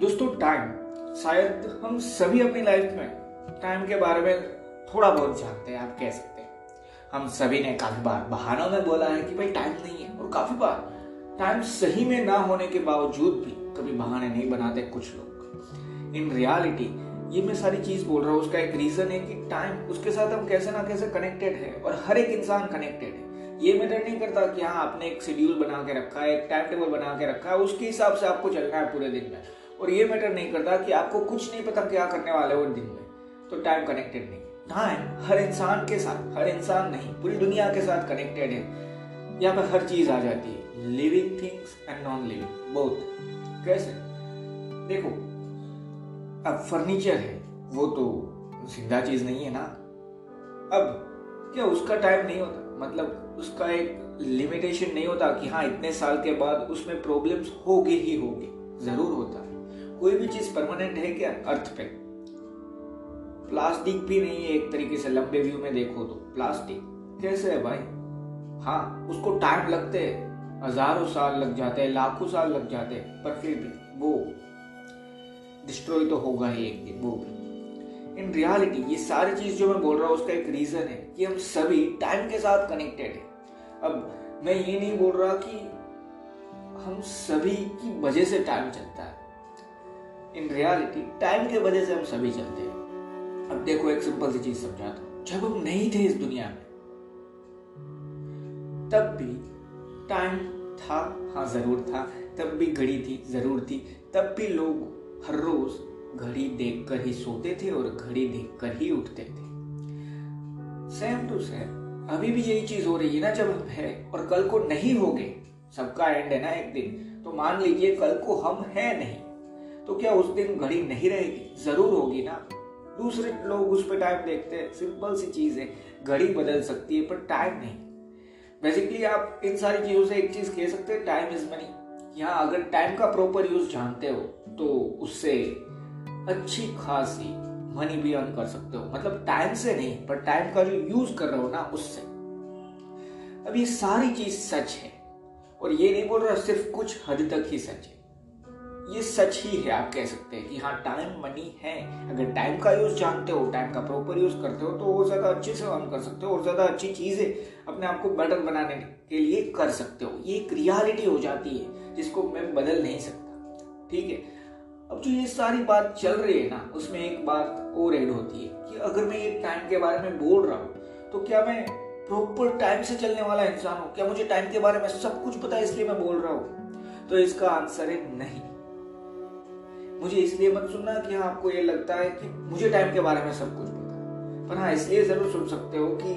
दोस्तों टाइम शायद हम सभी अपनी लाइफ में टाइम के बारे में थोड़ा बहुत जानते हैं, आप कह सकते हैं। हम सभी ने काफ़ी बार बहानों में बोला है कि भाई टाइम नहीं है, और काफ़ी बार। टाइम सही में ना होने के बावजूद भी कभी बहाने नहीं बनाते कुछ लोग। इन रियलिटी ये मैं सारी चीज़ बोल रहा हूँ, उसका एक रीजन है कि टाइम उसके साथ हम कैसे ना कैसे कनेक्टेड है, और हर एक इंसान कनेक्टेड है। ये मैटर नहीं करता कि हाँ आपने एक शेड्यूल बना के रखा है, एक टाइम टेबल बना के रखा है, उसके हिसाब से आपको चलना है पूरे दिन में। और ये मैटर नहीं करता कि आपको कुछ नहीं पता क्या करने वाले हो दिन में। तो टाइम कनेक्टेड नहीं। टाइम हर इंसान के साथ, हर इंसान नहीं, पूरी दुनिया के साथ कनेक्टेड है। यहाँ पर हर चीज़ आ जाती है। Living things and non living both कैसे? देखो, अब फर्नीचर है, वो तो ज़िंदा चीज़ नहीं है ना। अब क्या उसका टाइम नहीं होता? मतलब उसका एक लिमिटेशन नहीं होता कि हाँ इतने साल के बाद उसमें प्रॉब्लम्स होगे ही होगे, ज़रूर होता। है कोई भी चीज़ परमानेंट है क्या? अर्थ पे। प्लास्टिक भी नहीं है एक तरीके से, लंबे व्यू में देखो तो। प्लास्टिक कैसे है भाई? हाँ उसको टाइम लगते हैं। हज़ारों साल लग जाते हैं, लाखों साल लग जाते हैं, पर फिर भी वो डिस्ट्रॉय तो होगा ही एक दिन, वो भी। इन रियलिटी ये सारी चीज़ जो मैं बोल रहा हूँ, उसका एक रीजन है कि हम सभी टाइम के साथ कनेक्टेड है। अब मैं ये नहीं बोल रहा कि हम सभी की वजह से टाइम चलता है। इन रियलिटी टाइम के वजह से हम सभी चलते हैं। अब देखो एक सिंपल सी चीज़ समझाता हूँ जब हम नहीं थे इस दुनिया में, तब भी टाइम था हाँ ज़रूर था। तब भी घड़ी थी, ज़रूर थी। तब भी लोग हर रोज घड़ी देखकर ही सोते थे और घड़ी देखकर ही उठते थे। सेम टू सेम अभी भी यही चीज़ हो रही है ना, जब हम है और कल को नहीं होगे, सबका एंड है ना एक दिन। तो मान लीजिए कल को हम है नहीं। तो क्या उस दिन घड़ी नहीं रहेगी? ज़रूर होगी ना। दूसरे लोग उस पर टाइम देखते हैं। सिंपल सी चीज़ है। घड़ी बदल सकती है, पर टाइम नहीं। बेसिकली आप इन सारी चीज़ों से एक चीज़ कह सकते हैं टाइम इज़ मनी यहाँ अगर टाइम का प्रॉपर यूज़ जानते हो तो उससे अच्छी खासी मनी भी अर्न कर सकते हो। मतलब टाइम से नहीं, पर टाइम का जो यूज़ कर रहे हो ना, उससे। अब ये सारी चीज़ सच है। और ये नहीं बोल रहा, सिर्फ़ कुछ हद तक ही सच है। ये सच ही है, आप कह सकते हैं कि हाँ टाइम मनी है। अगर टाइम का यूज़ जानते हो टाइम का प्रॉपर यूज़ करते हो तो और ज़्यादा अच्छे से अर्न कर सकते हो, और ज़्यादा अच्छी चीज़ें अपने आप को बेटर बनाने के लिए कर सकते हो। ये एक रियालिटी हो जाती है, जिसको मैं बदल नहीं सकता। ठीक है? अब जो ये सारी बात चल रही है ना, उसमें एक बात और एड होती है कि अगर मैं ये टाइम के बारे में बोल रहा हूँ तो क्या मैं प्रॉपर टाइम से चलने वाला इंसान हूँ? क्या मुझे टाइम के बारे में सब कुछ पता है, इसलिए मैं बोल रहा हूँ? तो इसका आंसर है नहीं। मुझे इसलिए मत सुनना कि हाँ आपको ये लगता है कि मुझे टाइम के बारे में सब कुछ पता पर हाँ इसलिए ज़रूर सुन सकते हो कि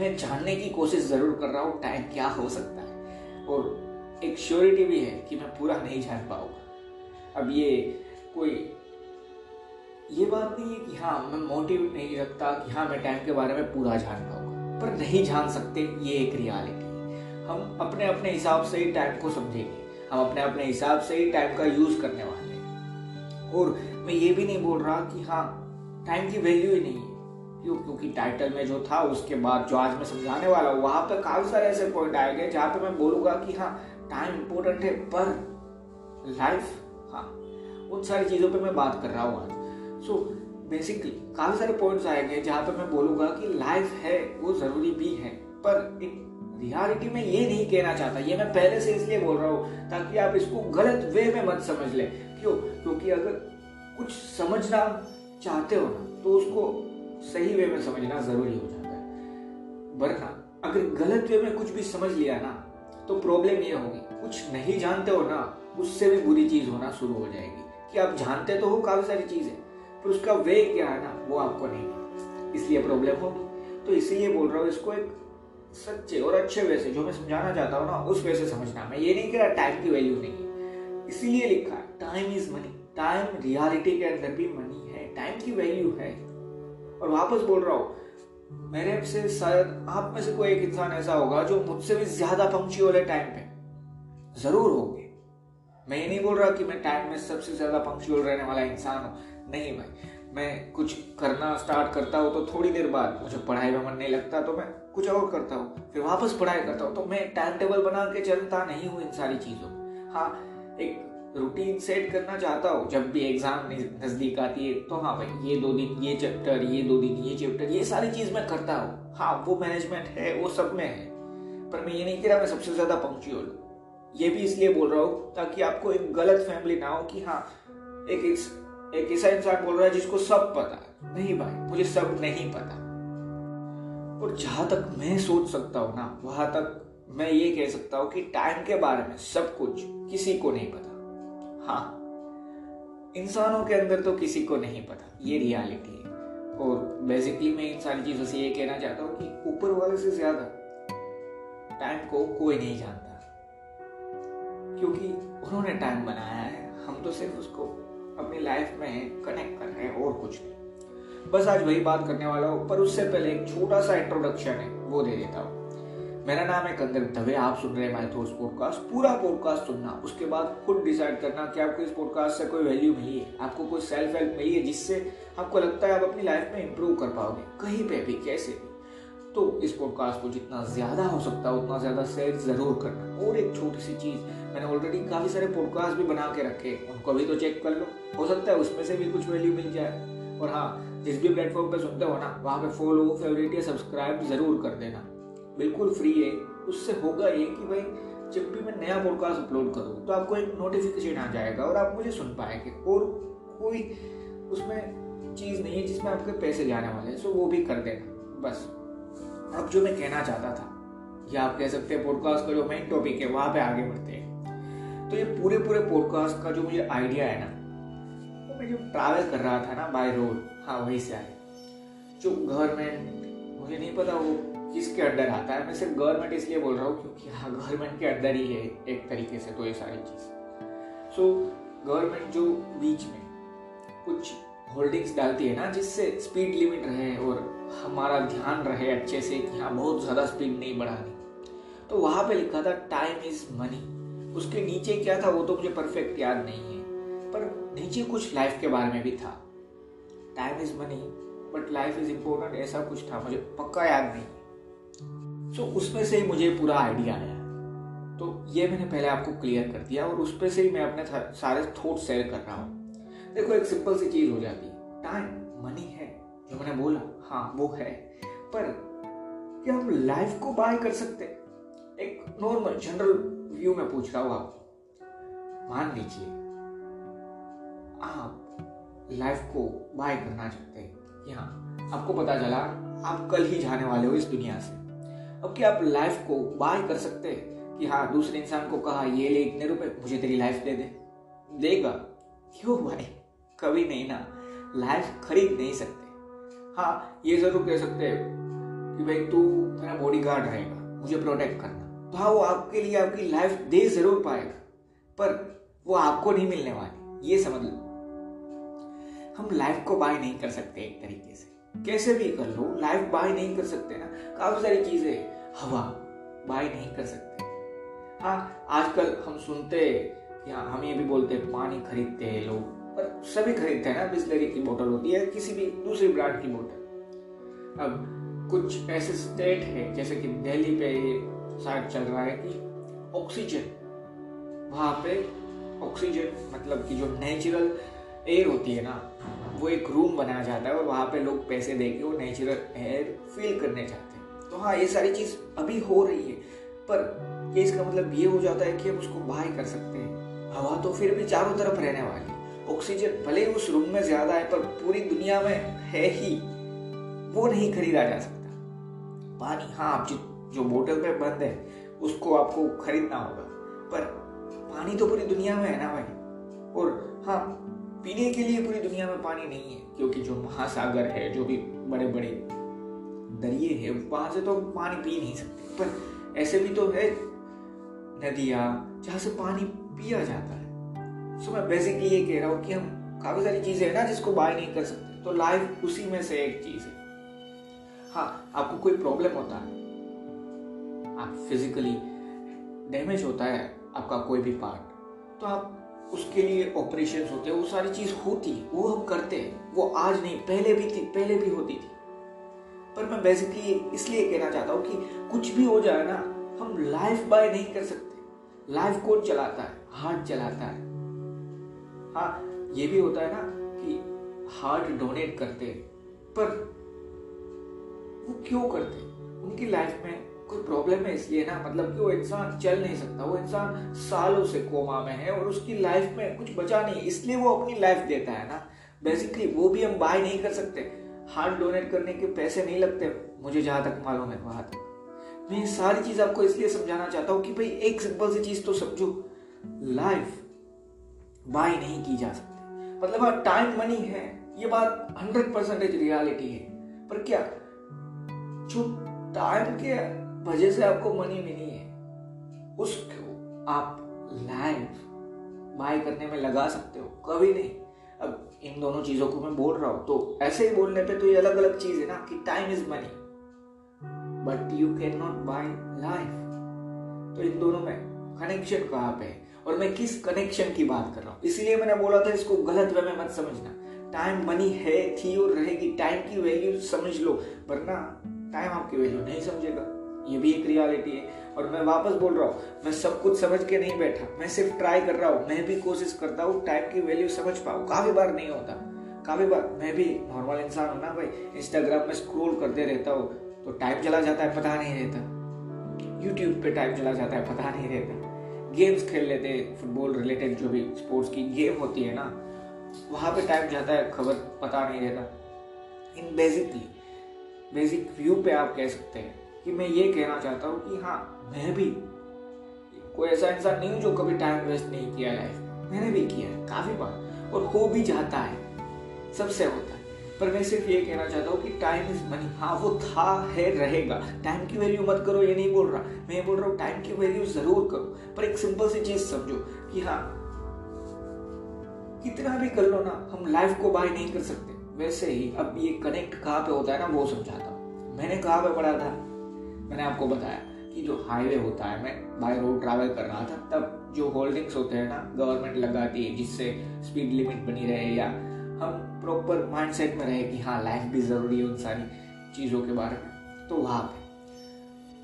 मैं जानने की कोशिश ज़रूर कर रहा हूँ टाइम क्या हो सकता है। और एक श्योरिटी भी है कि मैं पूरा नहीं जान पाऊँगा। अब ये कोई, ये बात नहीं है कि हाँ मैं मोटिव नहीं रखता कि हाँ मैं टाइम के बारे में पूरा जान पाऊँगा। पर नहीं जान सकते, ये एक रियालिटी हम अपने अपने हिसाब से ही टाइम को समझेंगे। हम अपने अपने हिसाब से ही टाइम का यूज़ करने वाले हैं। और मैं ये भी नहीं बोल रहा कि हाँ टाइम की वैल्यू ही नहीं है। क्यों? क्योंकि टाइटल में जो था, उसके बाद जो आज मैं समझाने वाला हूँ, वहाँ पर काफ़ी सारे ऐसे पॉइंट आए गए जहाँ पे मैं बोलूँगा कि हाँ टाइम इंपॉर्टेंट है, पर लाइफ हाँ उन सारी चीज़ों पे मैं बात कर रहा हूँ आज। सो बेसिकली काफ़ी सारे पॉइंट्स आएँगे जहाँ पे मैं बोलूँगा कि लाइफ है, वो ज़रूरी भी है, पर एक रियलिटी में ये नहीं कहना चाहता। ये मैं पहले से इसलिए बोल रहा हूँ ताकि आप इसको गलत वे में मत समझ ले। क्यों क्योंकि अगर कुछ समझना चाहते हो ना तो उसको सही वे में समझना ज़रूरी हो जाता है। वरना अगर गलत वे में कुछ भी समझ लिया ना तो प्रॉब्लम ये होगी। कुछ नहीं जानते हो ना, उससे भी बुरी चीज़ होना शुरू हो जाएगी। कि आप जानते तो हो काफ़ी सारी चीज़ें, पर उसका वे क्या है ना, वो आपको नहीं पता। इसलिए प्रॉब्लम होगी। तो इसीलिए बोल रहा हूँ, इसको एक सच्चे और अच्छे वे से, जो मैं समझाना चाहता हूँ ना, उस वे से समझना। मैं ये नहीं कह रहा टाइम की वैल्यू नहीं है। इसीलिए लिखा है time is money time reality के अंदर भी मनी है। टाइम की वैल्यू है। और वापस बोल रहा हूँ मेरे से शायद आप में से कोई एक इंसान ऐसा होगा जो मुझसे भी ज़्यादा पंक्चुअल है टाइम पे ज़रूर होगे। मैं ये नहीं बोल रहा कि मैं टाइम में सबसे ज़्यादा पंक्चुअल रहने वाला इंसान हूँ। नहीं भाई, मैं कुछ करना स्टार्ट करता हूँ तो थोड़ी देर बाद मुझे पढ़ाई में मन नहीं लगता तो मैं कुछ और करता हूँ। फिर वापस पढ़ाई करता हूँ तो मैं टाइम टेबल बना के चलता नहीं हूँ इन सारी चीज़ों हाँ एक रूटीन सेट करना चाहता हो। जब भी एग्ज़ाम नज़दीक आती है तो हाँ भाई, ये दो दिन, ये चैप्टर ये दो दिन, ये चैप्टर ये सारी चीज़ मैं करता हूँ। हाँ वो मैनेजमेंट है, वो सब में है। पर मैं ये नहीं कह रहा मैं सबसे ज़्यादा पंक्चुअल हूँ। ये भी इसलिए बोल रहा हूँ ताकि आपको एक गलत फैमिली ना हो कि हाँ एक एक ऐसा इंसान बोल रहा है जिसको सब पता है। नहीं भाई, मुझे सब नहीं पता। और जहाँ तक मैं सोच सकता हूँ ना, वहाँ तक मैं ये कह सकता हूँ कि टाइम के बारे में सब कुछ किसी को नहीं पता। हाँ इंसानों के अंदर तो किसी को नहीं पता, ये रियलिटी है। और बेसिकली मैं इन सारी चीज़ों से ये कहना चाहता हूँ कि ऊपर वाले से ज़्यादा टाइम को कोई नहीं जानता। क्योंकि उन्होंने टाइम बनाया है, हम तो सिर्फ़ उसको अपनी लाइफ में कनेक्ट कर रहे हैं और कुछ नहीं। बस आज वही बात करने वाला हूँ, पर उससे पहले एक छोटा सा इंट्रोडक्शन है, वो दे देता हूँ। मेरा नाम है कंदर दवे आप सुन रहे हैं माई थॉट्स पॉडकास्ट पूरा पॉडकास्ट सुनना, उसके बाद खुद डिसाइड करना कि आपको इस पॉडकास्ट से कोई वैल्यू मिली है, आपको कोई सेल्फ हेल्प मिली है, जिससे आपको लगता है आप अपनी लाइफ में इंप्रूव कर पाओगे, कहीं पे भी, कैसे भी। तो इस पॉडकास्ट को जितना ज़्यादा हो सकता है, उतना ज़्यादा शेयर ज़रूर करना। और एक छोटी सी चीज़, मैंने ऑलरेडी काफ़ी सारे पॉडकास्ट भी बना के रखे उनको भी तो चेक कर लो। हो सकता है उसमें से भी कुछ वैल्यू मिल जाए। और हाँ जिस भी प्लेटफॉर्म पे सुनते हो ना, वहाँ पे फॉलो फेवरेट या सब्सक्राइब ज़रूर कर देना। बिल्कुल फ्री है। उससे होगा ये कि भाई, जब भी मैं नया पॉडकास्ट अपलोड करूँ तो आपको एक नोटिफिकेशन आ जाएगा और आप मुझे सुन पाएँगे। और कोई उसमें चीज़ नहीं है जिसमें आपके पैसे जाने वाले हैं सो वो भी कर देना। बस। अब जो मैं कहना चाहता था या आप कह सकते हैं पॉडकास्ट का जो मेन टॉपिक है, वहाँ पे आगे बढ़ते हैं। तो ये पूरे पूरे पॉडकास्ट का जो मुझे आइडिया है ना, वो मैं जो ट्रैवल कर रहा था ना बाय रोड हाँ वहीं से आए। जो गवर्नमेंट मुझे नहीं पता वो किसके अंडर आता है? मैं सिर्फ़ गवर्नमेंट इसलिए बोल रहा हूँ क्योंकि हाँ गवर्नमेंट के अंदर ही है एक तरीके से तो ये सारी चीज़। सो गवर्नमेंट जो बीच में कुछ होल्डिंग्स डालती है ना, जिससे स्पीड लिमिट रहे और हमारा ध्यान रहे अच्छे से कि हाँ बहुत ज़्यादा स्पीड नहीं बढ़ानी। तो वहाँ पे लिखा था टाइम इज़ मनी उसके नीचे क्या था, वो तो मुझे परफेक्ट याद नहीं है। पर नीचे कुछ लाइफ के बारे में भी था। Time is money but life is important ऐसा कुछ था, मुझे पक्का याद नहीं। सो so, उसमें से ही मुझे पूरा आइडिया आया। तो ये मैंने पहले आपको क्लियर कर दिया और उस पर से ही मैं अपने सारे थॉट शेयर कर रहा हूँ। देखो एक सिंपल सी चीज़ हो जाती है। टाइम मनी है जो मैंने बोला। हाँ वो है। पर क्या हम लाइफ को बाय कर सकते एक नॉर्मल जनरल व्यू में पूछ रहा हूँ आपको। मान लीजिए आप लाइफ को बाय करना चाहते हैं। कि हाँ आपको पता चला आप कल ही जाने वाले हो इस दुनिया से। अब क्या आप लाइफ को बाय कर सकते हैं? कि हाँ दूसरे इंसान को कहा, ये ले इतने रुपए, मुझे तेरी लाइफ दे दे। देगा। क्यों भाई? कभी नहीं ना। लाइफ खरीद नहीं सकते। हाँ ये ज़रूर कह सकते हैं कि भाई, तू मेरा बॉडी गार्ड रहेगा, मुझे प्रोटेक्ट करना। तो हाँ वो आपके लिए आपकी लाइफ दे ज़रूर पाएगा, पर वो आपको नहीं मिलने वाली। ये समझ लो। हम लाइफ को बाय नहीं कर सकते एक तरीके से। कैसे भी कर लो लाइफ बाय नहीं कर सकते ना। काफ़ी सारी चीज़ें, हवा बाय नहीं कर सकते। हाँ आजकल हम सुनते या हम ये भी बोलते हैं, पानी खरीदते हैं लोग, पर सभी खरीदते हैं ना, बिस्लरी की बोतल होती है किसी भी दूसरी ब्रांड की बोतल अब कुछ ऐसे स्टेट है, जैसे कि दिल्ली पे शायद चल रहा है कि ऑक्सीजन वहाँ पे ऑक्सीजन मतलब कि जो नेचुरल एयर होती है ना वो एक रूम बनाया जाता है और वहाँ पे लोग पैसे दे के वो नेचुरल एयर फील करने जाते हैं। तो हाँ ये सारी चीज़ अभी हो रही है, पर ये इसका मतलब ये हो जाता है कि हम उसको बाय कर सकते हैं। हवा तो फिर भी चारों तरफ़ रहने वाली ऑक्सीजन भले उस रूम में ज़्यादा है, पर पूरी दुनिया में है ही। वो नहीं खरीदा जा सकता। पानी हाँ आप जो बोतल पे बंद है, उसको आपको खरीदना होगा। पर पानी तो पूरी दुनिया में है ना भाई? और हाँ पीने के लिए पूरी दुनिया में पानी नहीं है। क्योंकि जो महासागर है, जो भी बड़े बड़े दरिए हैं, वहाँ से तो पानी पी नहीं सकते। पर ऐसे भी तो है, नदियाँ, जहाँ से पानी पिया जाता है। सो मैं बेसिकली ये कह रहा हूँ कि हम काफ़ी सारी चीज़ें है ना, जिसको बाय नहीं कर सकते। तो लाइफ उसी में से एक चीज़ है। हाँ आपको कोई प्रॉब्लम होता है, आप फिजिकली डैमेज होता है आपका कोई भी पार्ट तो आप उसके लिए ऑपरेशन होते हैं, वो सारी चीज़ होती है, वो हम करते हैं। वो आज नहीं, पहले भी थी, पहले भी होती थी। पर मैं बेसिकली इसलिए कहना चाहता हूँ कि कुछ भी हो जाए ना, हम लाइफ बाय नहीं कर सकते। लाइफ कौन चलाता है? हार्ट चलाता है। हाँ ये भी होता है ना कि हार्ट डोनेट करते हैं, पर वो क्यों करते हैं? उनकी लाइफ में कोई प्रॉब्लम है इसलिए ना मतलब कि वो इंसान चल नहीं सकता, वो इंसान सालों से कोमा में है और उसकी लाइफ में कुछ बचा नहीं इसलिए वो अपनी लाइफ देता है ना। बेसिकली वो भी हम बाय नहीं कर सकते। हार्ट डोनेट करने के पैसे नहीं लगते, मुझे जहाँ तक मालूम है, वहाँ तक। मैं सारी चीज़ आपको इसलिए समझाना चाहता हूँ कि भाई, एक सिंपल सी चीज़ तो समझो। लाइफ बाय नहीं की जा सकती। मतलब हाँ टाइम मनी है, ये बात हंड्रेड परसेंटेज रियलिटी है। पर क्या? जो टाइम के वजह से आपको मनी मिली है। उसको आप लाइफ बाय करने में लगा सकते हो, कभी नहीं। अब इन दोनों चीज़ों को मैं बोल रहा हूँ तो ऐसे ही बोलने पे तो ये अलग अलग चीज़ है ना कि time is money but you can not buy life तो इन दोनों में कनेक्शन कहाँ पे है? और मैं किस कनेक्शन की बात कर रहा हूँ? इसलिए मैंने बोला था इसको गलत वे में मत समझना। टाइम मनी है, थी और रहेगी। टाइम की वैल्यू समझ लो, वरना टाइम आपकी वैल्यू नहीं समझेगा। ये भी एक रियलिटी है। और मैं वापस बोल रहा हूँ, मैं सब कुछ समझ के नहीं बैठा। मैं सिर्फ़ ट्राई कर रहा हूँ, मैं भी कोशिश करता हूँ टाइम की वैल्यू समझ पाऊँ। काफ़ी बार नहीं होता, काफ़ी बार। मैं भी नॉर्मल इंसान हूँ ना भाई इंस्टाग्राम में स्क्रोल करते रहता हूँ तो टाइम चला जाता है, पता नहीं रहता। यूट्यूब पे टाइम चला जाता है, पता नहीं रहता। गेम्स खेल लेते हैं फुटबॉल रिलेटेड जो भी स्पोर्ट्स की गेम होती है ना, वहाँ पे टाइम जाता है, खबर पता नहीं रहता। इन बेसिकली बेसिक व्यू पे आप कह सकते हैं। कि मैं ये कहना चाहता हूँ कि हाँ मैं भी कोई ऐसा इंसान नहीं हूँ जो कभी टाइम वेस्ट नहीं किया लाइफ मैंने भी किया है, काफ़ी बार। और हो भी जाता है, सबसे होता है। पर मैं सिर्फ़ ये कहना चाहता हूँ कि टाइम इज़ मनी हाँ वो था, है, रहेगा। टाइम की वैल्यू मत करो, ये नहीं बोल रहा। मैं ये बोल रहा हूँ टाइम की वैल्यू ज़रूर करो। पर एक सिंपल सी चीज़ समझो कि हाँ कितना भी कर लो ना, हम लाइफ को बाय नहीं कर सकते। वैसे ही, अब ये कनेक्ट कहाँ पे होता है ना, वो समझाता हूँ। मैंने कहाँ पे पढ़ा था? मैंने आपको बताया कि जो हाईवे होता है, मैं बाय रोड ट्रैवल कर रहा था, तब जो होल्डिंग्स होते हैं ना गवर्नमेंट लगाती है, जिससे स्पीड लिमिट बनी रहे या हम प्रॉपर माइंडसेट में रहे कि हाँ लाइफ भी ज़रूरी है उन सारी चीज़ों के बारे में तो वहाँ पे।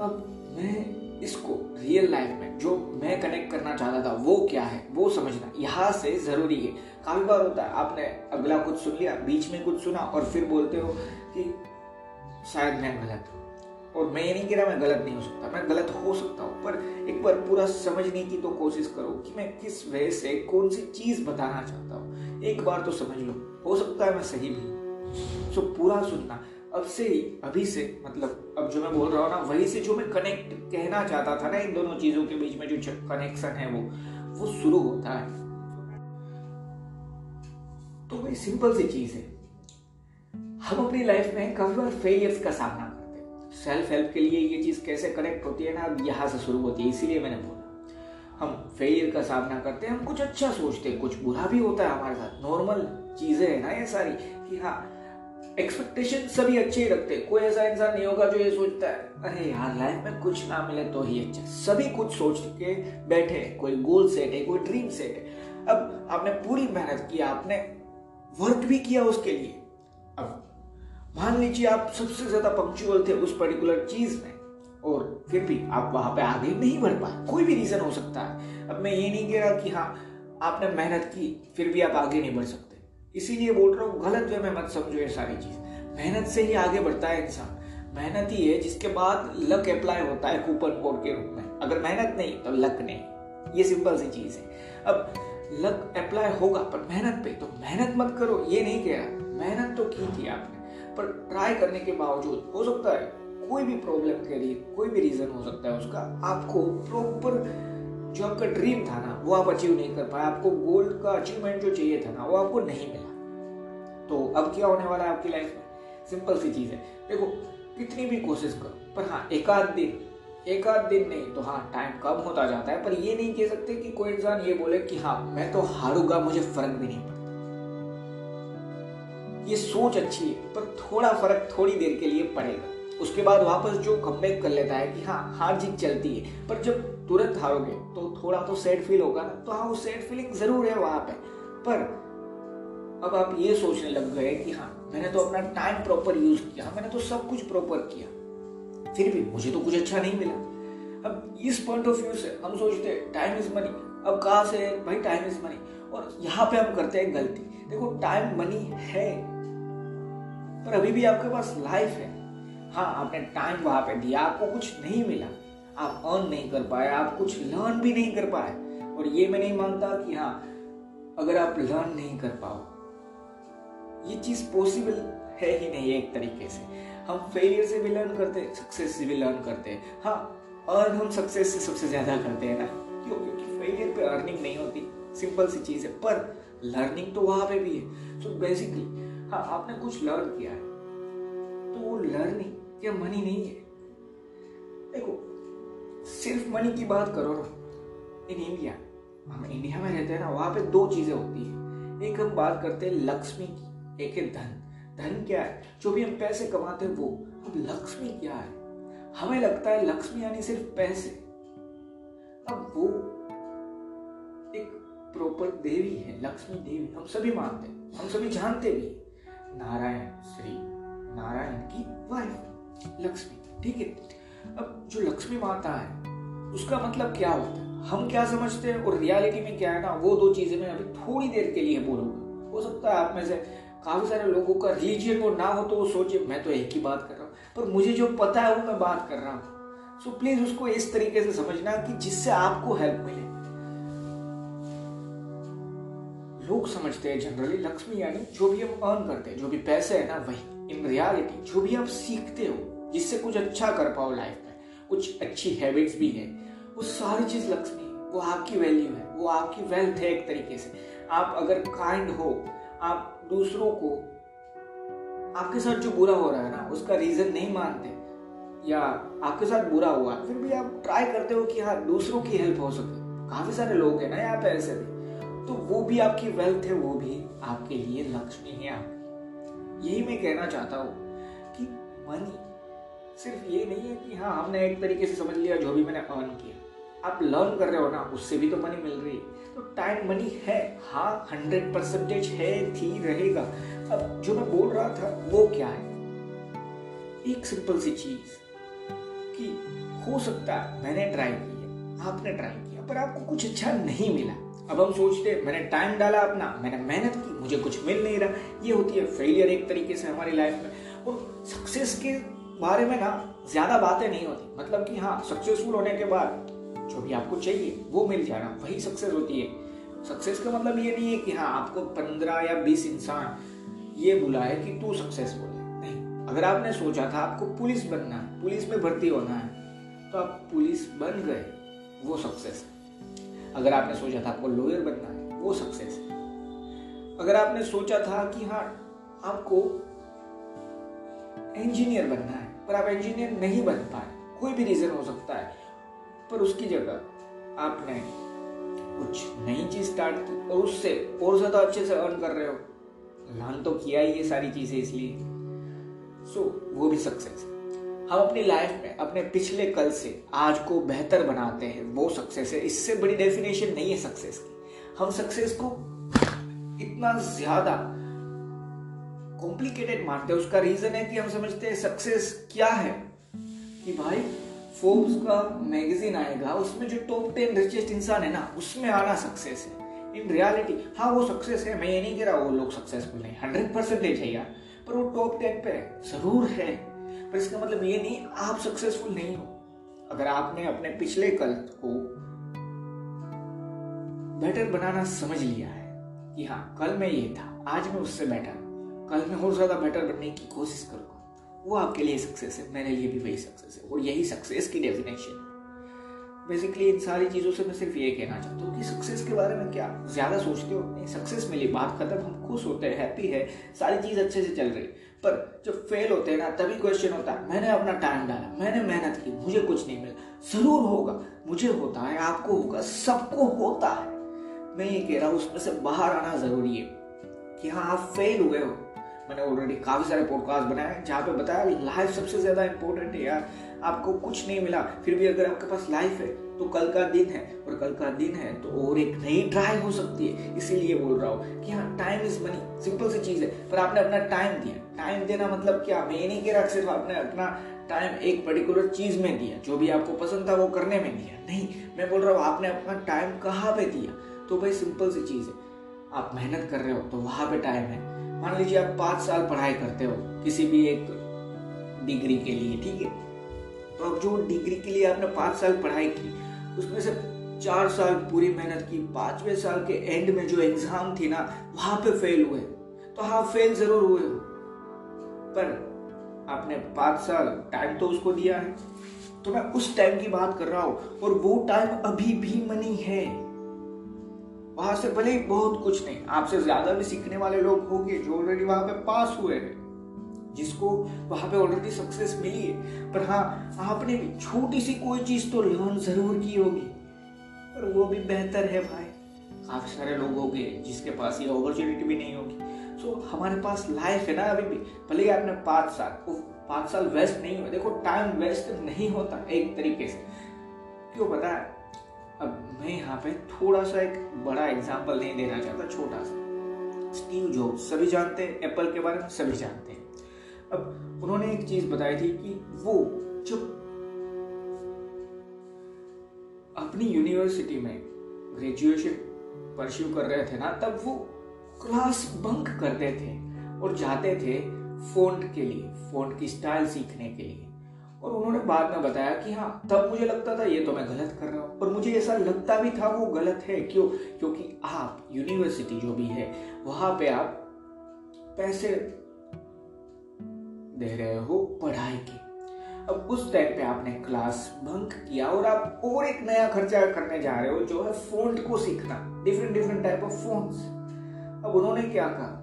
अब मैं इसको रियल लाइफ में जो मैं कनेक्ट करना चाहता था, वो क्या है, वो समझना यहाँ से ज़रूरी है। काफ़ी बार होता है, आपने अगला कुछ सुन लिया, बीच में कुछ सुना और फिर बोलते हो कि शायद मैं गलत हूँ। और मैं ये नहीं कह रहा मैं गलत नहीं हो सकता, मैं गलत हो सकता हूँ, पर एक बार पूरा समझने की तो कोशिश करो कि मैं किस वजह से कौन सी चीज़ बताना चाहता हूँ। एक बार तो समझ लो, हो सकता है मैं सही भी सो पूरा सुनना। अब से ही, अभी से मतलब अब जो मैं बोल रहा हूँ ना, वही से जो मैं कनेक्ट कहना चाहता था ना इन दोनों चीज़ों के बीच में जो कनेक्शन है वो वो शुरू होता है। तो सिंपल सी चीज़ है। हम अपनी लाइफ में काफ़ी बार फेलियर्स का सामना सेल्फ हेल्प के लिए ये चीज़ कैसे कनेक्ट होती है ना, अब यहाँ से शुरू होती है, इसीलिए मैंने बोला। हम फेलियर का सामना करते हैं, हम कुछ अच्छा सोचते हैं, कुछ बुरा भी होता है हमारे साथ नॉर्मल चीज़ें हैं ना ये सारी, कि हाँ एक्सपेक्टेशन सभी अच्छे ही रखते हैं। कोई ऐसा इंसान नहीं होगा जो ये सोचता है, अरे यार लाइफ में कुछ ना मिले तो ही अच्छा। सभी कुछ सोच के बैठे कोई गोल सेट है, कोई ड्रीम सेट है। अब आपने पूरी मेहनत की, आपने वर्क भी किया उसके लिए। अब मान लीजिए आप सबसे ज़्यादा पंक्चुअल थे उस पर्टिकुलर चीज़ में, और फिर भी आप वहाँ पे आगे नहीं बढ़ पाए। कोई भी रीजन हो सकता है। अब मैं ये नहीं कह रहा कि हाँ आपने मेहनत की, फिर भी आप आगे नहीं बढ़ सकते। इसीलिए बोल रहा हूँ, गलत वे में मत समझो ये सारी चीज़। मेहनत से ही आगे बढ़ता है इंसान। मेहनत ही है, जिसके बाद लक अप्लाई होता है कूपन कोड के रूप में। अगर मेहनत नहीं तो लक नहीं। ये सिंपल सी चीज़ है। अब लक अप्लाई होगा, पर मेहनत पे तो मेहनत मत करो। ये नहीं कह रहा। मेहनत तो की थी आपने। पर ट्राई करने के बावजूद हो सकता है कोई भी प्रॉब्लम के लिए कोई भी रीजन हो सकता है उसका, आपको प्रॉपर जो आपका ड्रीम था ना, वो आप अचीव नहीं कर पाए। आपको गोल्ड का अचीवमेंट जो चाहिए था ना, वो आपको नहीं मिला। तो अब क्या होने वाला है आपकी लाइफ में? सिंपल सी चीज़ है। देखो, कितनी भी कोशिश करो, पर हाँ एक आध दिन, एक आध दिन नहीं तो हाँ टाइम कम होता जाता है, पर ये नहीं कह सकते कि कोई इंसान ये बोले कि हाँ मैं तो हारूँगा, मुझे फ़र्क भी नहीं पड़ता। ये सोच अच्छी है, पर थोड़ा फ़र्क थोड़ी देर के लिए पड़ेगा। उसके बाद वापस जो कमबैक कर लेता है कि हाँ हार जीत चलती है, पर जब तुरंत हारोगे तो थोड़ा तो सैड फील होगा ना। तो हाँ वो सैड फीलिंग ज़रूर है वहाँ पे, पर अब आप ये सोचने लग गए कि हाँ मैंने तो अपना टाइम प्रॉपर यूज़ किया, मैंने तो सब कुछ प्रॉपर किया। फिर भी मुझे तो कुछ अच्छा नहीं मिला। अब इस पॉइंट ऑफ़ व्यू से हम सोचते हैं टाइम इज़ मनी अब कहा से भाई टाइम इज़ मनी और यहाँ पे हम करते हैं गलती। देखो टाइम मनी है। पर अभी भी आपके पास लाइफ है। हाँ आपने टाइम वहाँ पे दिया, आपको कुछ नहीं मिला। आप अर्न नहीं कर पाए, आप कुछ लर्न भी नहीं कर पाए। और ये मैं नहीं मानता कि हाँ अगर आप लर्न नहीं कर पाओ, ये चीज़ पॉसिबल है ही नहीं एक तरीके से। हम फेलियर से भी लर्न करते हैं सक्सेस से भी लर्न करते हैं। हाँ अर्न हम सक्सेस से सबसे ज़्यादा करते हैं ना। क्यों? क्योंकि फेलियर पे अर्निंग नहीं होती। सिंपल सी चीज़ है, पर लर्निंग तो वहाँ पे भी है। So बेसिकली हाँ आपने कुछ लर्न किया है? तो वो लर्निंग या मनी नहीं है। देखो, सिर्फ़ मनी की बात करो ना इन इंडिया हम इंडिया में रहते हैं ना, वहाँ पे दो चीज़ें होती है। एक हम बात करते हैं लक्ष्मी की, एक है धन। धन क्या है? जो भी हम पैसे कमाते हैं, वो। अब लक्ष्मी क्या है? हमें लगता है लक्ष्मी यानी सिर्फ़ पैसे। अब वो एक प्रॉपर देवी है, लक्ष्मी देवी। हम सभी मानते हैं, हम सभी जानते भी नारायण श्री, नारायण की वाइफ लक्ष्मी। ठीक है? अब जो लक्ष्मी माता है, उसका मतलब क्या होता है? हम क्या समझते हैं? और रियलिटी में क्या है ना, वो दो चीज़ें मैं अभी थोड़ी देर के लिए बोलूँगा। हो सकता है आप में से काफ़ी सारे लोगों का रिलीजियन वो ना हो तो वो सोचे, मैं तो एक ही बात कर रहा हूँ। पर मुझे जो पता है, वो मैं बात कर रहा हूँ। सो प्लीज़ उसको इस तरीके से समझना कि जिससे आपको हेल्प मिले। लोग समझते हैं जनरली लक्ष्मी यानी जो भी हम अर्न करते हैं, जो भी पैसे है ना, वही। इन रियालिटी जो भी आप सीखते हो, जिससे कुछ अच्छा कर पाओ लाइफ में, कुछ अच्छी हैबिट्स भी है, वो सारी चीज़ लक्ष्मी वो आपकी वैल्यू है, वो आपकी वेल्थ है एक तरीके से। आप अगर काइंड हो, आप दूसरों को, आपके साथ जो बुरा हो रहा है ना, उसका रीजन नहीं मानते, या आपके साथ बुरा हुआ, फिर भी आप ट्राई करते हो कि हाँ दूसरों की हेल्प हो सके। काफ़ी सारे लोग हैं ना यहाँ पे ऐसे भी। तो वो भी आपकी वेल्थ है, वो भी आपके लिए लक्ष्मी है आप। यही मैं कहना चाहता हूँ कि मनी सिर्फ़ ये नहीं है कि हाँ हमने एक तरीके से समझ लिया जो भी मैंने अर्न किया। आप लर्न कर रहे हो ना, उससे भी तो मनी मिल रही है। तो टाइम मनी है हाँ हंड्रेड परसेंटेज है, थी, रहेगा। अब जो मैं बोल रहा था, वो क्या है? एक सिंपल सी चीज़ कि हो सकता है मैंने ट्राई किया आपने ट्राई किया, पर आपको कुछ अच्छा नहीं मिला। अब हम सोचते हैं, मैंने टाइम डाला अपना, मैंने मेहनत की, मुझे कुछ मिल नहीं रहा। ये होती है फेलियर एक तरीके से हमारी लाइफ में। और सक्सेस के बारे में ना, ज़्यादा बातें नहीं होती। मतलब कि हाँ सक्सेसफुल होने के बाद जो भी आपको चाहिए, वो मिल जाना, वही सक्सेस होती है। सक्सेस का मतलब ये नहीं है कि हाँ आपको पंद्रह या बीस इंसान ये बुलाए कि तू सक्सेसफुल है। नहीं, अगर आपने सोचा था, आपको पुलिस बनना है, पुलिस में भर्ती होना है तो आप पुलिस बन गए, वो सक्सेस है। अगर आपने सोचा था आपको लॉयर बनना है वो सक्सेस है। अगर आपने सोचा था कि हाँ आपको इंजीनियर बनना है पर आप इंजीनियर नहीं बन पाए कोई भी रीजन हो सकता है पर उसकी जगह आपने कुछ नई चीज़ स्टार्ट की और उससे और ज़्यादा अच्छे से अर्न कर रहे हो। लर्न तो किया ही ये सारी चीज़ें इसलिए। सो so, वो भी सक्सेस है। हम अपनी लाइफ में, अपने पिछले कल से आज को बेहतर बनाते हैं, वो सक्सेस है। इससे बड़ी डेफिनेशन नहीं है सक्सेस की। हम सक्सेस को इतना ज़्यादा कॉम्प्लिकेटेड मानते हैं। उसका रीजन है कि हम समझते हैं सक्सेस क्या है। कि भाई फोर्ब्स का मैगजीन आएगा, उसमें जो टॉप टेन रिचेस्ट इंसान है ना, उसमें आना सक्सेस है। इन रियलिटी हाँ वो सक्सेस है, मैं ये नहीं कह रहा, वो लोग सक्सेसफुल नहीं हंड्रेड परसेंटेज है यार पर वो टॉप टेन पे ज़रूर है। पर इसका मतलब ये नहीं, आप सक्सेसफुल नहीं हो। अगर आपने अपने पिछले कल को बेटर बनाना समझ लिया है कि हाँ कल मैं ये था, आज मैं उससे बेटर कल मैं और ज़्यादा बेटर बनने की कोशिश करूँगा, वो आपके लिए सक्सेस है, मेरे लिए भी वही सक्सेस है, और यही सक्सेस की डेफिनेशन है। बेसिकली इन सारी चीज़ों से मैं सिर्फ़ ये कहना चाहता हूँ कि सक्सेस के बारे में क्या ज़्यादा सोचते हो? नहीं सक्सेस मिली बात खत्म, हम खुश होते हैं हैप्पी है, सारी चीज़ अच्छे से चल रही पर जब फेल होते हैं ना, तभी क्वेश्चन होता है। मैंने अपना टाइम डाला, मैंने मेहनत की, मुझे कुछ नहीं मिला। ज़रूर होगा, मुझे होता है, आपको होगा, सबको होता है। मैं ये कह रहा हूँ, उसमें से बाहर आना ज़रूरी है कि हाँ आप फेल हुए हो। मैंने ऑलरेडी काफ़ी सारे पॉडकास्ट बनाए हैं, जहाँ पे बताया लाइफ सबसे ज़्यादा इंपॉर्टेंट है यार, आपको कुछ नहीं मिला, फिर भी अगर आपके पास लाइफ है तो कल का दिन है और कल का दिन है तो और एक नई ट्राई हो सकती है। इसीलिए बोल रहा हूँ कि हाँ टाइम इज़ मनी सिंपल सी चीज़ है। पर आपने अपना टाइम दिया। टाइम देना मतलब क्या? मैं नहीं कह रहा सिर्फ़ आपने अपना टाइम एक पर्टिकुलर चीज़ में दिया। जो भी आपको पसंद था वो करने में दिया। नहीं, मैं बोल रहा हूँ आपने अपना टाइम कहाँ पे दिया? तो भाई सिंपल सी चीज़ है। आप मेहनत कर रहे हो तो वहाँ पे टाइम है। मान लीजिए आप पाँच साल पढ़ाई करते हो किसी भी एक डिग्री के लिए, ठीक है? तो अब जो डिग्री के लिए आपने पाँच साल पढ़ाई की उसमें से चार साल पूरी मेहनत की, पाँचवें साल के एंड में जो एग्ज़ाम थी ना, वहाँ पे फेल हुए। तो हाँ फेल ज़रूर हुए हो। पर आपने पाँच साल टाइम तो उसको दिया है। तो मैं उस टाइम की बात कर रहा हूँ, और वो टाइम अभी भी मनी है। वहाँ से भले ही बहुत कुछ नहीं, आपसे ज़्यादा भी सीखने वाले लोग होंगे जो ऑलरेडी वहाँ पे पास हुए हैं। जिसको वहाँ पे ऑलरेडी सक्सेस मिली है। पर हाँ आपने भी छोटी सी कोई चीज़ तो लर्न ज़रूर की होगी। पर वो भी बेहतर है भाई। काफ़ी सारे लोग होंगे जिसके पास ये अपॉर्चुनिटी भी नहीं होगी। सो so, हमारे पास लाइफ है ना अभी भी। भले ही आपने पाँच साल पाँच साल वेस्ट नहीं हुए देखो टाइम वेस्ट नहीं होता एक तरीके से। क्यों पता है? अब मैं यहाँ पे थोड़ा सा एक बड़ा एग्ज़ाम्पल नहीं देना चाहता छोटा सा। स्टीव जॉब्स सभी जानते हैं एप्पल के बारे में सभी जानते हैं। अब उन्होंने एक चीज़ बताई थी कि वो जब अपनी यूनिवर्सिटी में ग्रेजुएशन परस्यू कर रहे थे ना, तब वो क्लास बंक करते थे और जाते थे फ़ोन के लिए फ़ोन की स्टाइल सीखने के लिए। और उन्होंने बाद में बताया कि हाँ तब मुझे लगता था ये तो मैं गलत कर रहा हूँ। और मुझे ऐसा लगता भी था वो गलत है, क्यों? क्योंकि आप यूनिवर्सिटी जो भी है, वहाँ पे आप पैसे दे रहे हो पढ़ाई के। अब उस टाइम पे आपने क्लास बंक किया और आप और एक नया खर्चा करने जा रहे हो जो है फ़ोन को सीखना। Different different type of phones अब उन्होंने क्या कहा?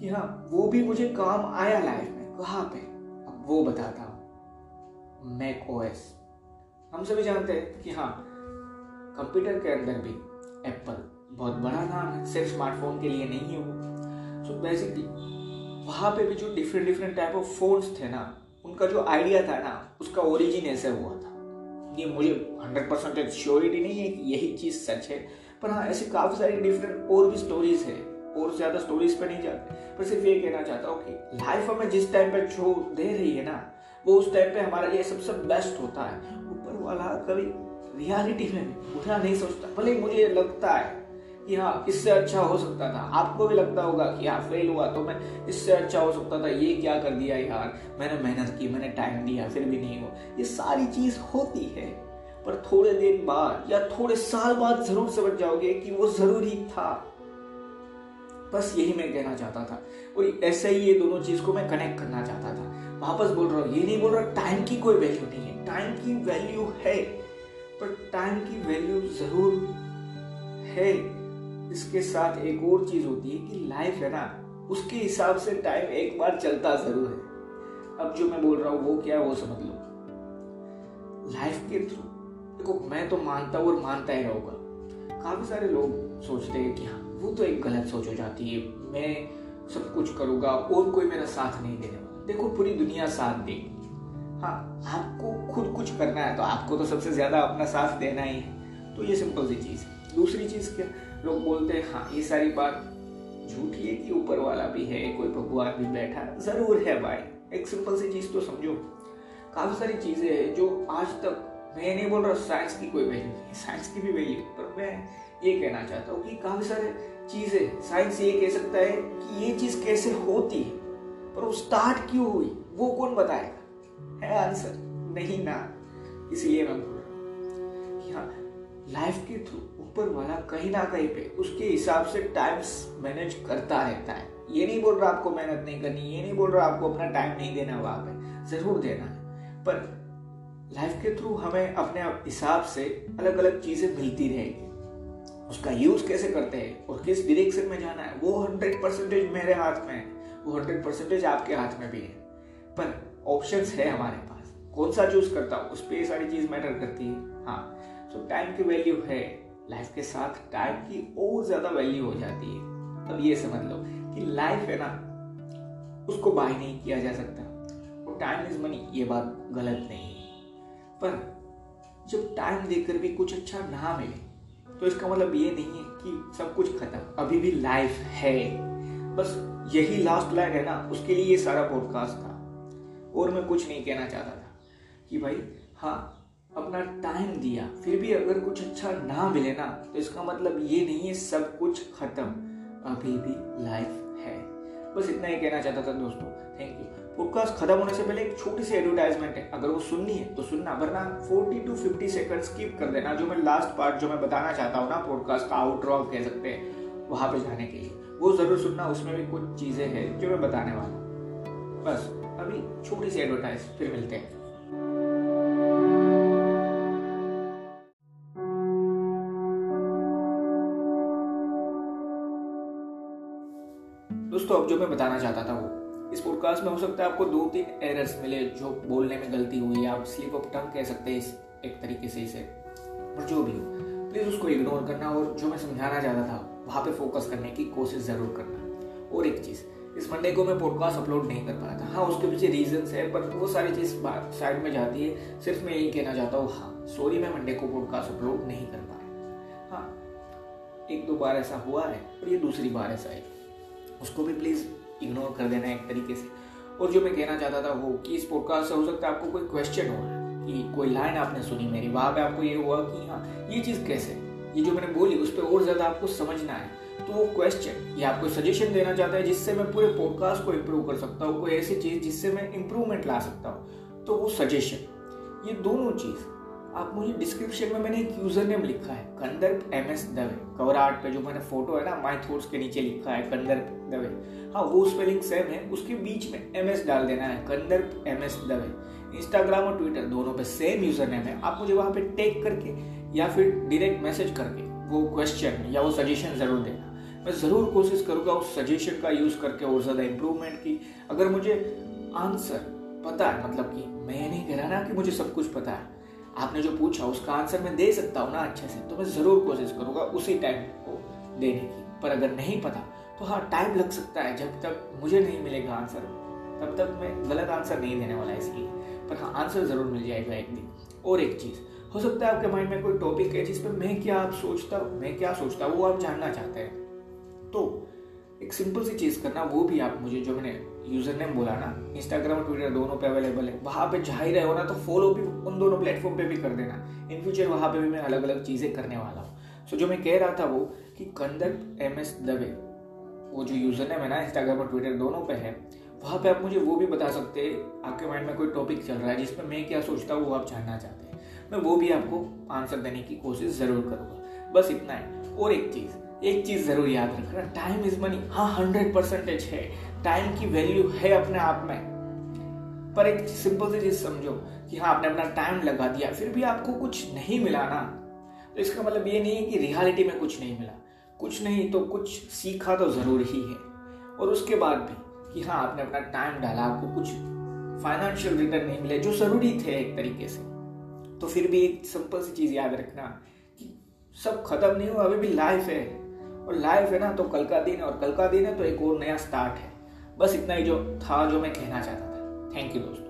कि हाँ वो भी मुझे काम आया लाइफ में। कहा पे? अब वो बताता हूँ। मैक ओएस हम सभी जानते हैं कि हाँ कंप्यूटर के अंदर भी एप्पल बहुत बड़ा नाम है। सिर्फ़ स्मार्टफ़ोन के लिए नहीं है वो। सो बेसिकली वहाँ पे भी जो different different type of phones थे ना, उनका जो आइडिया था ना, उसका ओरिजिन ऐसे हुआ था। ये मुझे हंड्रेड परसेंटेज श्योरिटी नहीं है कि यही चीज़ सच है, पर हाँ ऐसी काफ़ी सारी डिफरेंट और भी स्टोरीज है, और ज़्यादा स्टोरीज पे नहीं जाते। पर सिर्फ़ ये कहना चाहता हूँ कि लाइफ हमें जिस टाइम पे जो दे रही है ना, वो उस टाइम पे हमारा लिए सबसे बेस्ट होता है। ऊपर वाला कभी रियलिटी में उठना नहीं सोचता, भले मुझे लगता है कि हाँ इससे अच्छा हो सकता था। आपको भी लगता होगा कि हाँ फेल हुआ तो मैं इससे अच्छा हो सकता था। ये क्या कर दिया यार? मैंने मेहनत की, मैंने टाइम दिया फिर भी नहीं हुआ। ये सारी चीज़ होती है, पर थोड़े दिन बाद या थोड़े साल बाद ज़रूर समझ जाओगे कि वो ज़रूरी था। बस यही मैं कहना चाहता था। कोई ऐसे ही ये दोनों चीज़ को मैं कनेक्ट करना चाहता था। वापस बोल रहा हूँ, ये नहीं बोल रहा टाइम की कोई वैल्यू नहीं है। टाइम की वैल्यू है, पर टाइम की वैल्यू ज़रूर है। इसके साथ एक और चीज़ होती है कि लाइफ है ना, उसके हिसाब से टाइम एक बार चलता ज़रूर है। अब जो मैं बोल रहा हूँ, वो क्या है, वो समझ लो। लाइफ के थ्रू देखो, मैं तो मानता हूँ और मानता ही रहूँगा। काफ़ी सारे लोग सोचते हैं कि हाँ वो तो एक गलत सोच हो जाती है। मैं सब कुछ करूँगा और कोई मेरा साथ नहीं देने वाला। देखो, पूरी दुनिया साथ देगी। हाँ आपको खुद कुछ करना है तो आपको तो सबसे ज़्यादा अपना साथ देना ही है। तो ये सिंपल सी चीज़ है। दूसरी चीज़ क्या? लोग बोलते हैं हाँ ये सारी बात झूठी है कि ऊपर वाला भी है, कोई भगवान भी बैठा ज़रूर है भाई। एक सिंपल सी चीज़ तो समझो। काफ़ी सारी चीज़ें हैं जो आज तक मैं नहीं बोल रहा साइंस की कोई वैल्यू नहीं साइंस की भी वैल्यू पर मैं ये कहना चाहता हूँ कि काफ़ी सारे चीज़ें साइंस ये कह सकता है कि ये चीज़ कैसे होती है, पर वो स्टार्ट क्यों हुई, वो कौन बताएगा? है आंसर नहीं ना। इसलिए मैं बोल रहा हूँ हाँ लाइफ के थ्रू ऊपर वाला कहीं ना कहीं पे उसके हिसाब से टाइम मैनेज करता रहता है। ये नहीं बोल रहा आपको मेहनत नहीं करनी, ये नहीं बोल रहा आपको अपना टाइम नहीं देना वहाँ पे ज़रूर देना है। पर लाइफ के थ्रू हमें अपने हिसाब से अलग अलग चीज़ें मिलती रहेगी। उसका यूज़ कैसे करते हैं और किस डिरेक्शन में जाना है, वो हंड्रेड परसेंटेज मेरे हाथ में है, वो हंड्रेड परसेंटेज आपके हाथ में भी है। पर ऑप्शन है हमारे पास। कौन सा चूज़ करता हूँ? उस पर सारी चीज़ मैटर करती है। हाँ सो टाइम की वैल्यू है। लाइफ के साथ टाइम की और ज़्यादा वैल्यू हो जाती है। अब ये समझ लो कि लाइफ है ना, उसको बाय नहीं किया जा सकता। और टाइम इज़ मनी ये बात गलत नहीं। है पर जब टाइम देकर भी कुछ अच्छा ना मिले तो इसका मतलब ये नहीं है कि सब कुछ खत्म। अभी भी लाइफ है। बस यही लास्ट लाइन है ना, उसके लिए ये सारा पॉडकास्ट था। और मैं कुछ नहीं कहना चाहता था कि भाई हाँ अपना टाइम दिया, फिर भी अगर कुछ अच्छा ना मिले ना तो इसका मतलब ये नहीं है सब कुछ खत्म। अभी भी लाइफ है। बस इतना ही कहना चाहता था दोस्तों। थैंक यू पॉडकास्ट खत्म होने से पहले एक छोटी सी एडवर्टाइजमेंट है। अगर वो सुननी है तो सुनना, वरना 40 टू 50 सेकंड स्किप कर देना, जो मैं लास्ट पार्ट जो मैं बताना चाहता हूँ ना पॉडकास्ट का आउटरो आप कह सकते हैं, वहाँ पे जाने के लिए। वो ज़रूर सुनना, उसमें भी कुछ चीज़ें हैं जो मैं बताने वाला हूँ। बस, अभी छोटी सी एडवर्टाइज फिर मिलते हैं। दोस्तों अब जो मैं बताना चाहता था वो। इस पॉडकास्ट में हो सकता है आपको दो तीन एरर्स मिले जो बोलने में गलती हुई आप स्लिप ऑफ़ टंग कह सकते हैं इस एक तरीके से इसे। पर जो भी हो प्लीज़ उसको इग्नोर करना और जो मैं समझाना चाहता था, वहाँ पे फोकस करने की कोशिश ज़रूर करना। और एक चीज़, इस मंडे को मैं पॉडकास्ट अपलोड नहीं कर पाया था। हाँ उसके पीछे रीजन है पर वो सारी चीज़ साइड में जाती है। सिर्फ़ मैं यही कहना चाहता हूँ हाँ सॉरी मैं मंडे को पॉडकास्ट अपलोड नहीं कर पाया। हाँ एक दो बार ऐसा हुआ है और ये दूसरी बार ऐसा है। उसको भी प्लीज़ इग्नोर कर देना एक तरीके से। और जो मैं कहना चाहता था वो कि इस पॉडकास्ट से हो सकता है आपको कोई क्वेश्चन हो, कि कोई लाइन आपने सुनी, मेरी वहाँ पे आपको ये हुआ कि हाँ ये चीज़ कैसे? ये जो मैंने बोली, उस पर और ज़्यादा आपको समझना है। तो वो क्वेश्चन या आपको सजेशन देना चाहता है जिससे मैं पूरे पॉडकास्ट को इम्प्रूव कर सकता हूँ, कोई ऐसी चीज़ जिससे मैं इम्प्रूवमेंट ला सकता हूँ तो वो सजेशन ये दोनों चीज़। आप मुझे डिस्क्रिप्शन में मैंने एक यूज़र नेम लिखा है, Kandarp M S Dave. Cover art पे जो मैंने फ़ोटो है ना माई थॉट्स के नीचे लिखा है, कंदर्प दवे। हाँ वो स्पेलिंग सेम है, उसके बीच में एम एस डाल देना है, Kandarp M S Dave. Instagram और ट्विटर दोनों पे सेम यूज़र नेम है। आप मुझे वहाँ पे टेक करके या फिर डायरेक्ट मैसेज करके वो क्वेश्चन या वो सजेशन ज़रूर देना। मैं ज़रूर कोशिश करूँगा उस सजेशन का यूज़ करके और ज़्यादा इम्प्रूवमेंट की। अगर मुझे आंसर पता है मतलब कि मैं नहीं कह रहा ना कि मुझे सब कुछ पता है आपने जो पूछा, उसका आंसर मैं दे सकता हूँ ना अच्छे से तो मैं ज़रूर कोशिश करूँगा उसी टाइम को देने की। पर अगर नहीं पता तो हाँ टाइम लग सकता है जब तक मुझे नहीं मिलेगा आंसर। तब तक मैं गलत आंसर नहीं देने वाला इसलिए। पर हाँ आंसर ज़रूर मिल जाएगा एक दिन। और एक चीज़, हो सकता है आपके माइंड में कोई टॉपिक है जिस पर मैं क्या आप सोचता, मैं क्या सोचता, वो आप जानना चाहते हैं। तो एक सिंपल सी चीज़ करना, वो भी आप मुझे, जो मैंने यूज़र नेम बोला ना इंस्टाग्राम और ट्विटर दोनों पे अवेलेबल है। वहाँ पे जा ही रहे हो ना तो फॉलो भी उन दोनों प्लेटफॉर्म पे भी कर देना। इन फ्यूचर वहाँ पे भी मैं अलग अलग चीज़ें करने वाला हूँ। सो जो मैं कह रहा था वो कि कंदक एम एस दवे वो जो यूज़र नेम है ना इंस्टाग्राम और ट्विटर दोनों पे है, वहाँ पे आप मुझे वो भी बता सकते हैं, आपके माइंड में कोई टॉपिक चल रहा है जिसमें मैं क्या सोचता हूँ वो आप जानना चाहते हैं। मैं वो भी आपको आंसर देने की कोशिश ज़रूर करूँगा। बस इतना है। और एक चीज़, एक चीज़ ज़रूर याद रखना टाइम इज़ मनी हाँ हंड्रेड परसेंटेज है। टाइम की वैल्यू है अपने आप में। पर एक सिंपल सी चीज़ समझो कि हाँ आपने अपना टाइम लगा दिया, फिर भी आपको कुछ नहीं मिला ना। तो इसका मतलब ये नहीं है कि रियलिटी में कुछ नहीं मिला। कुछ नहीं तो कुछ सीखा तो ज़रूर ही है। और उसके बाद भी कि हाँ आपने अपना टाइम डाला, आपको कुछ फाइनेंशियल रिटर्न नहीं मिले, जो ज़रूरी थे एक तरीके से। तो फिर भी एक सिंपल सी चीज़ याद रखना कि सब खत्म नहीं हुआ, अभी भी लाइफ है। और लाइफ है ना तो कल का दिन है, और कल का दिन है तो एक और नया स्टार्ट है। बस इतना ही जो था जो मैं कहना चाहता था। थैंक यू दोस्तों।